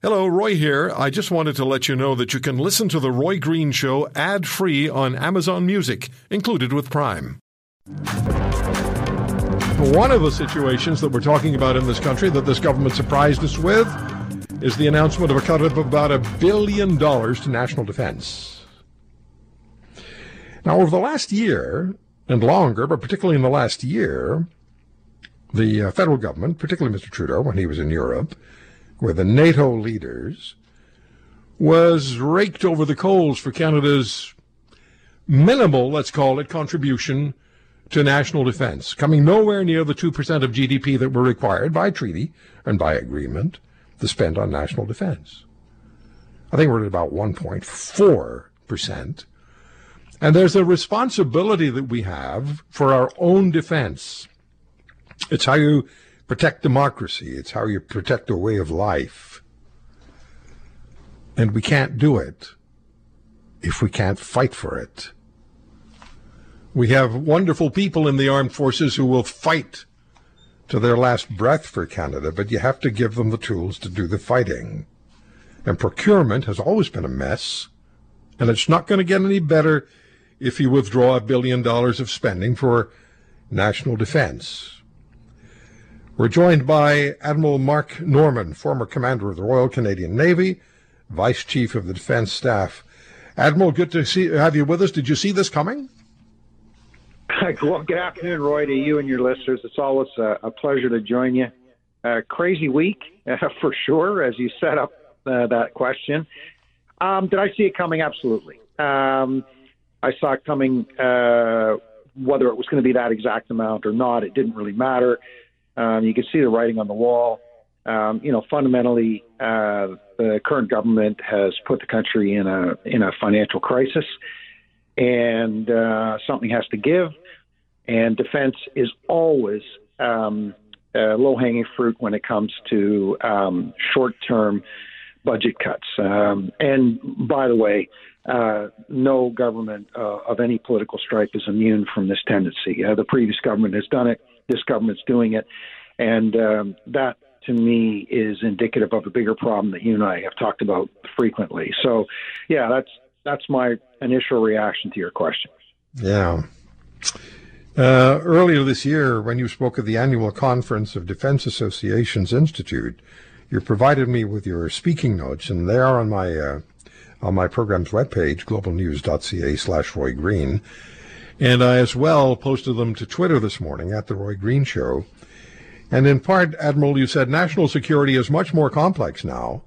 Hello, Roy here. I just wanted to let you know that you can listen to The Roy Green Show ad free on Amazon Music, included with Prime. One of the situations that we're talking about in this country that this government surprised us with is the announcement of a cut of about a billion dollars to national defense. Now, over the last year and longer, but particularly in the last year, the uh, federal government, particularly Mr. Trudeau when he was in Europe, with the NATO leaders, was raked over the coals for Canada's minimal, let's call it, contribution to national defense, coming nowhere near the 2% of GDP that were required by treaty and by agreement to spend on national defense. I think we're at about 1.4%. And there's a responsibility that we have for our own defense. It's how you protect democracy. It's how you protect a way of life. And we can't do it if we can't fight for it. We have wonderful people in the armed forces who will fight to their last breath for Canada, but you have to give them the tools to do the fighting. And procurement has always been a mess, and it's not going to get any better if you withdraw a billion dollars of spending for national defense. We're joined by Admiral Mark Norman, former commander of the Royal Canadian Navy, Vice Chief of the Defense Staff. Admiral, good to see have you with us. Did you see this coming? Well, good afternoon, Roy, to you and your listeners. It's always a, a pleasure to join you. Uh, crazy week, uh, for sure, as you set up uh, that question. Um, did I see it coming? Absolutely. Um, I saw it coming, uh, whether it was going to be that exact amount or not, it didn't really matter. Um, you can see the writing on the wall. Um, you know, fundamentally, uh, the current government has put the country in a in a financial crisis, and uh, something has to give. And defense is always um, uh, low hanging fruit when it comes to um, short term budget cuts. Um, and by the way, uh, no government uh, of any political stripe is immune from this tendency. Uh, the previous government has done it this government's doing it, and um, that to me is indicative of a bigger problem that you and I have talked about frequently. So, yeah, that's that's my initial reaction to your question. Yeah. Uh, earlier this year, when you spoke at the annual conference of Defense Associations Institute, you provided me with your speaking notes, and they are on my uh, on my program's webpage, globalnews.ca/slash Roy Green. And I as well posted them to Twitter this morning at The Roy Green Show. And in part, Admiral, you said national security is much more complex now,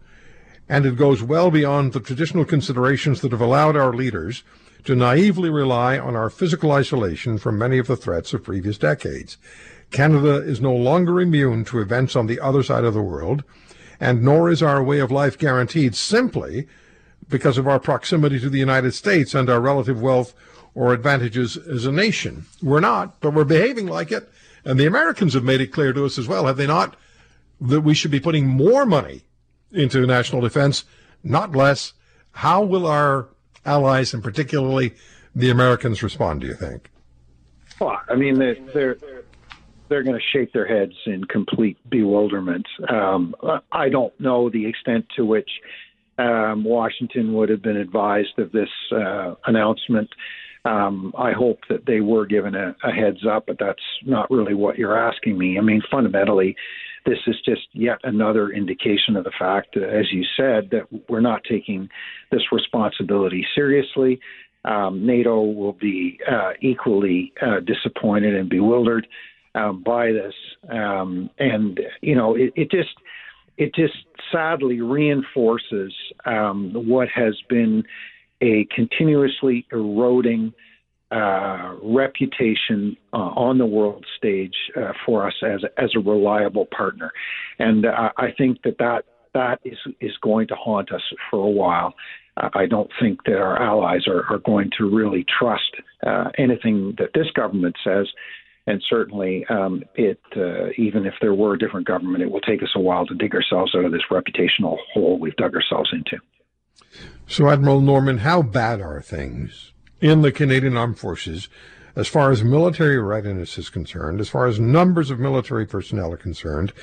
and it goes well beyond the traditional considerations that have allowed our leaders to naively rely on our physical isolation from many of the threats of previous decades. Canada is no longer immune to events on the other side of the world, and nor is our way of life guaranteed simply because of our proximity to the United States and our relative wealth or advantages as a nation. We're not, but we're behaving like it. And the Americans have made it clear to us as well, have they not, that we should be putting more money into national defense, not less. How will our allies, and particularly the Americans, respond, do you think? Well, I mean, they're, they're, they're going to shake their heads in complete bewilderment. Um, I don't know the extent to which um, Washington would have been advised of this uh, announcement. Um, I hope that they were given a, a heads up, but that's not really what you're asking me. I mean, fundamentally, this is just yet another indication of the fact, as you said, that we're not taking this responsibility seriously. Um, NATO will be uh, equally uh, disappointed and bewildered um, by this, um, and you know, it, it, just it just sadly reinforces um, what has been a continuously eroding uh, reputation uh, on the world stage uh, for us as a, as a reliable partner, and uh, I think that that that is is going to haunt us for a while. Uh, I don't think that our allies are, are going to really trust uh, anything that this government says. And certainly, um, it even if there were a different government, it will take us a while to dig ourselves out of this reputational hole we've dug ourselves into. So, Admiral Norman, how bad are things in the Canadian Armed Forces as far as military readiness is concerned, as far as numbers of military personnel are concerned,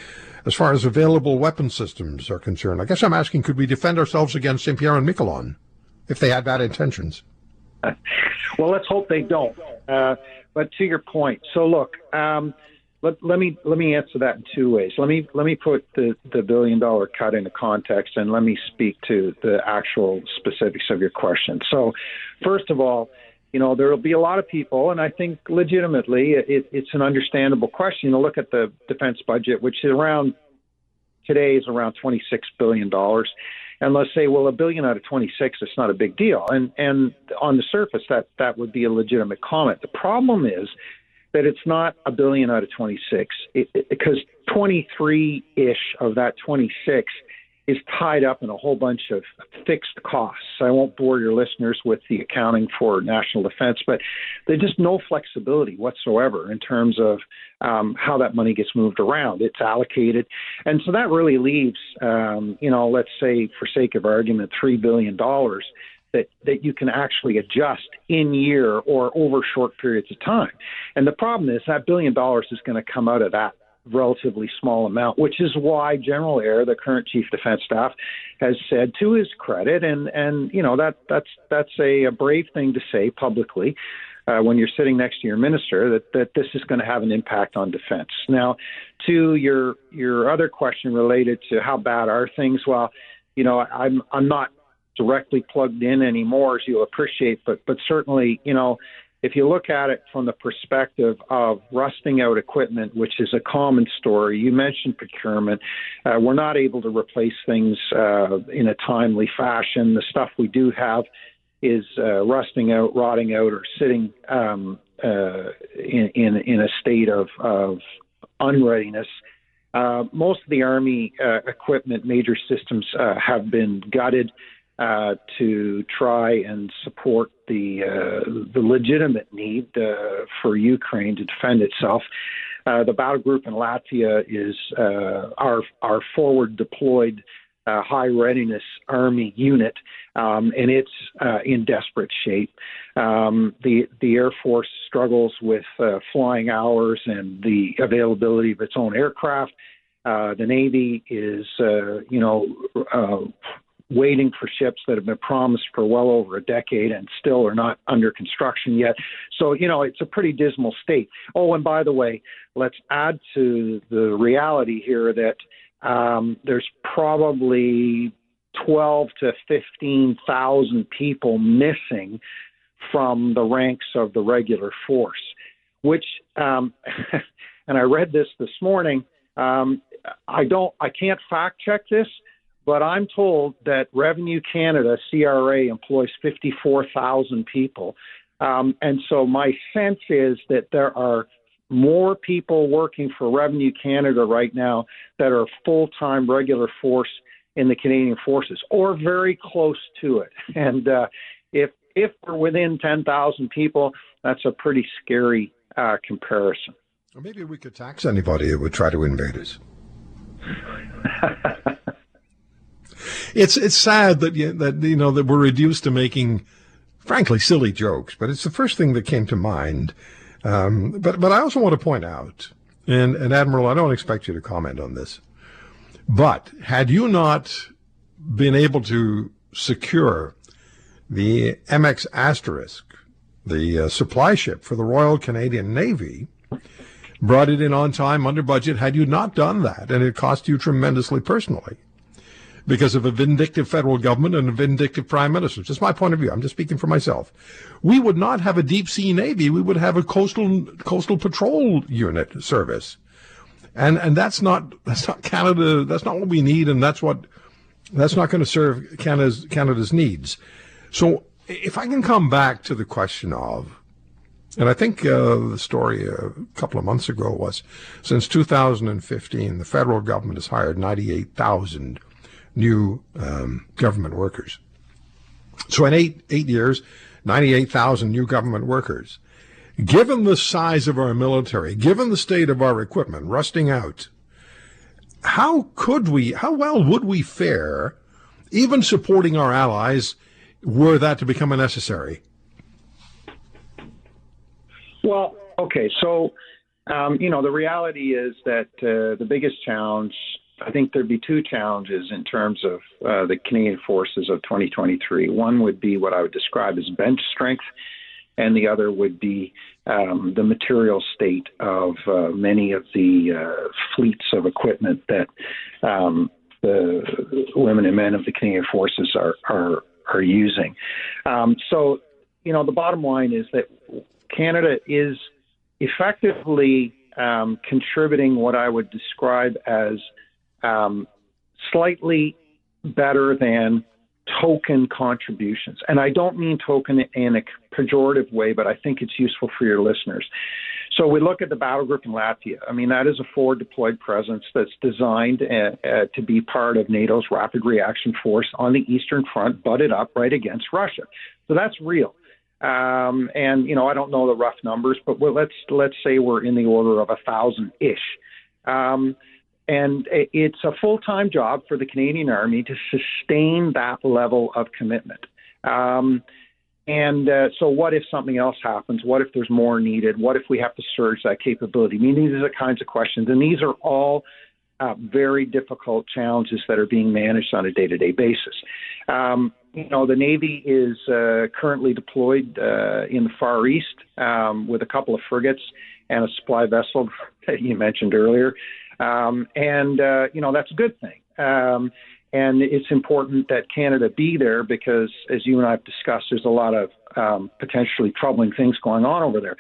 as far as available weapon systems are concerned. I guess I'm asking, could we defend ourselves against St. Pierre and Miquelon if they had bad intentions? well, let's hope they don't. Uh, but to your point, so look, um, let, let me let me answer that in two ways. Let me let me put the, the billion dollar cut into context, and let me speak to the actual specifics of your question. So, first of all, you know there will be a lot of people, and I think legitimately it, it's an understandable question. Know, look at the defense budget, which is around today is around twenty six billion dollars and let's say, well, a billion out of 26, it's not a big deal. And and on the surface, that that would be a legitimate comment. The problem is that it's not a billion out of 26 it, it, because 23 ish of that 26 is tied up in a whole bunch of fixed costs. I won't bore your listeners with the accounting for national defense, but there's just no flexibility whatsoever in terms of um, how that money gets moved around. It's allocated, and so that really leaves, um, you know, let's say for sake of argument, three billion dollars that that you can actually adjust in year or over short periods of time. And the problem is that billion dollars is going to come out of that relatively small amount, which is why General Eyre, the current Chief Defense Staff, has said to his credit, and and you know that that's that's a, a brave thing to say publicly. Uh, when you're sitting next to your minister, that, that this is going to have an impact on defense. Now, to your your other question related to how bad are things, well, you know, I'm I'm not directly plugged in anymore, as you'll appreciate, but but certainly, you know, if you look at it from the perspective of rusting out equipment, which is a common story, you mentioned procurement. Uh, we're not able to replace things uh, in a timely fashion. The stuff we do have is uh, rusting out, rotting out, or sitting um, uh, in, in, in a state of, of unreadiness. Uh, most of the Army uh, equipment, major systems, have been gutted uh, to try and support the uh, the legitimate need uh, for Ukraine to defend itself. Uh, the battle group in Latvia is uh, our our forward deployed uh, high readiness army unit, um, and it's in desperate shape. Um, the the Air Force struggles with flying hours and the availability of its own aircraft. The Navy is, you know, waiting for ships that have been promised for well over a decade and still are not under construction yet. So, you know, it's a pretty dismal state. Oh, and by the way, let's add to the reality here that um, there's probably 12 to 15,000 people missing from the ranks of the regular force, which, um, and I read this this morning. Um, I don't, I can't fact check this, but I'm told that Revenue Canada, CRA, employs 54,000 people. Um, and so my sense is that there are more people working for Revenue Canada right now that are full time regular force in the Canadian Forces or very close to it. And uh, if if we're within 10,000 people, that's a pretty scary uh, comparison. Or maybe we could tax anybody who would try to invade us. it's it's sad that you, that you know that we're reduced to making, frankly, silly jokes. But it's the first thing that came to mind. Um, but but I also want to point out, and, and Admiral, I don't expect you to comment on this, but had you not been able to secure the MX Asterix, the uh, supply ship for the Royal Canadian Navy, brought it in on time under budget. Had you not done that, and it cost you tremendously personally, because of a vindictive federal government and a vindictive prime minister. Just my point of view. I'm just speaking for myself. We would not have a deep sea navy. We would have a coastal coastal patrol unit service, and and that's not that's not Canada. That's not what we need, and that's what that's not going to serve Canada's Canada's needs. So if I can come back to the question of and I think uh, the story a couple of months ago was since 2015, the federal government has hired 98,000 new um, government workers. So in eight eight years, 98,000 new government workers. Given the size of our military, given the state of our equipment rusting out, how could we, how well would we fare, even supporting our allies, were that to become a necessary? Well, okay, so Um, you know, the reality is that uh, the biggest challenge, I think there'd be two challenges in terms of uh, the Canadian forces of 2023. One would be what I would describe as bench strength, and the other would be um, the material state of uh, many of the uh, fleets of equipment that um, the women and men of the Canadian forces are are, are using. Um, so, you know, the bottom line is that Canada is effectively um, contributing what I would describe as um, slightly better than token contributions. And I don't mean token in a pejorative way, but I think it's useful for your listeners. So we look at the battle group in Latvia. I mean, that is a forward deployed presence that's designed uh, uh, to be part of NATO's rapid reaction force on the Eastern Front, butted up right against Russia. So that's real. Um, and you know, I don't know the rough numbers, but let's let's say we're in the order of a thousand ish. Um, and it's a full time job for the Canadian Army to sustain that level of commitment. Um, and uh, so, what if something else happens? What if there's more needed? What if we have to surge that capability? I mean, these are the kinds of questions, and these are all uh, very difficult challenges that are being managed on a day to day basis. Um, you know, the Navy is uh, currently deployed uh, in the Far East um, with a couple of frigates and a supply vessel that you mentioned earlier. Um, and, uh, you know, that's a good thing. Um, and it's important that Canada be there because, as you and I have discussed, there's a lot of um, potentially troubling things going on over there.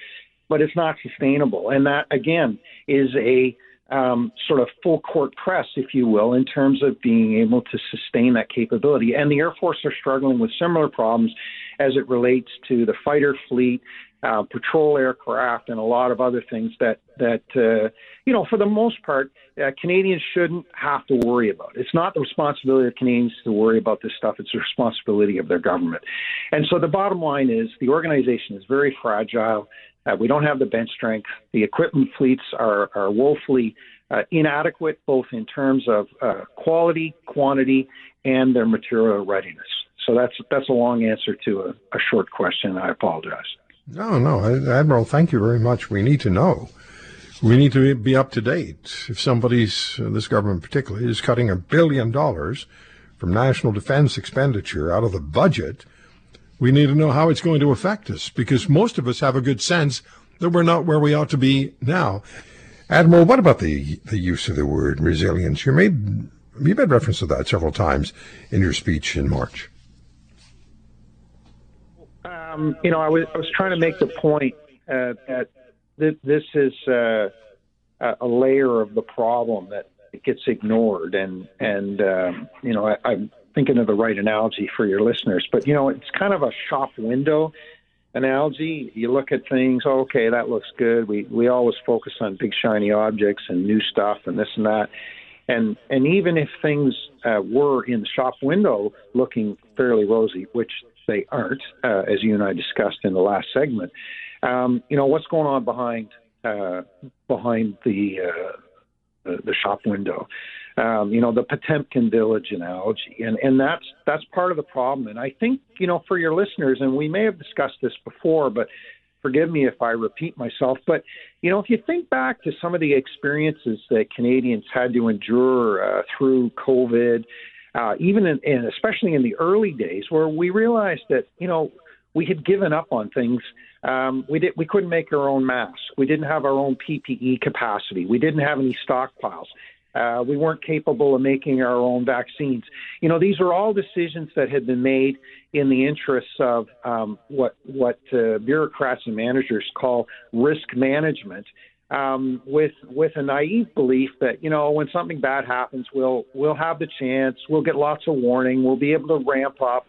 But it's not sustainable. And that, again, is a um, sort of full court press, if you will, in terms of being able to sustain that capability. And the Air Force are struggling with similar problems as it relates to the fighter fleet uh, patrol aircraft, and a lot of other things that that uh, you know, for the most part, uh, Canadians shouldn't have to worry about. It's not the responsibility of Canadians to worry about this stuff. It's the responsibility of their government. And so the bottom line is the organization is very fragile. Uh, we don't have the bench strength. The equipment fleets are are woefully uh, inadequate, both in terms of uh, quality, quantity, and their material readiness. So that's that's a long answer to a, a short question. I apologize. No, no, Admiral, thank you very much. We need to know. We need to be up to date. If somebody's, uh, this government particularly, is cutting a billion dollars from national defense expenditure out of the budget, we need to know how it's going to affect us because most of us have a good sense that we're not where we ought to be now. Admiral, what about the the use of the word resilience? You made you made reference to that several times in your speech in March. Um, you know, I was, I was trying to make the point uh, that th- this is uh, a layer of the problem that gets ignored, and and um, you know, I, I'm thinking of the right analogy for your listeners, but you know, it's kind of a shop window analogy. You look at things, oh, okay, that looks good. We we always focus on big shiny objects and new stuff and this and that. And and even if things uh, were in the shop window looking fairly rosy, which they aren't, uh, as you and I discussed in the last segment. Um, you know what's going on behind uh, behind the, uh, the, shop window. Um, you know the Potemkin village analogy, and and that's that's part of the problem. And I think you know for your listeners, and we may have discussed this before, but forgive me if I repeat myself. But you know if you think back to some of the experiences that Canadians had to endure uh, through COVID uh, even in, in, especially in the early days, where we realized that you know we had given up on things. Um, we did we couldn't make our own masks. We didn't have our own PPE capacity. We didn't have any stockpiles. Uh, we weren't capable of making our own vaccines. You know, these are all decisions that had been made in the interests of um, what what uh, bureaucrats and managers call risk management um, with with a naive belief that you know when something bad happens, we'll we'll have the chance, we'll get lots of warning, we'll be able to ramp up,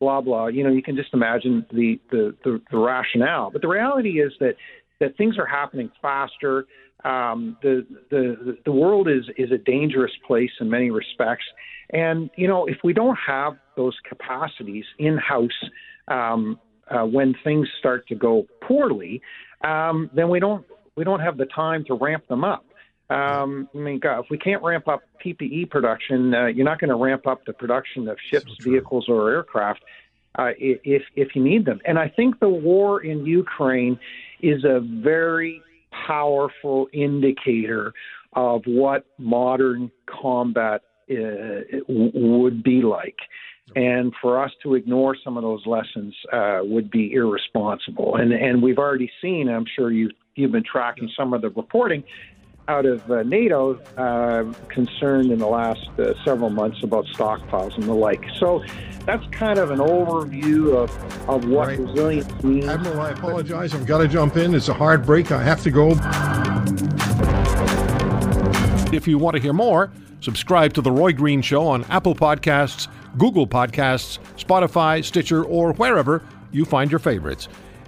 blah blah. You know, you can just imagine the the, the, the rationale. But the reality is that that things are happening faster. Um, the the the world is is a dangerous place in many respects, and you know if we don't have those capacities in house um, uh, when things start to go poorly, um, then we don't we don't have the time to ramp them up. Um, I mean, God, if we can't ramp up PPE production, uh, you're not going to ramp up the production of ships, so vehicles, or aircraft uh, if if you need them. And I think the war in Ukraine is a very powerful indicator of what modern combat uh, would be like. And for us to ignore some of those lessons uh, would be irresponsible. And and we've already seen. I'm sure you you've been tracking some of the reporting out of uh, NATO uh, concerned in the last uh, several months about stockpiles and the like. So that's kind of an overview of, of what right. resilience means. Admiral, I apologize. I've got to jump in. It's a hard break. I have to go. If you want to hear more, subscribe to The Roy Green Show on Apple Podcasts, Google Podcasts, Spotify, Stitcher, or wherever you find your favorites.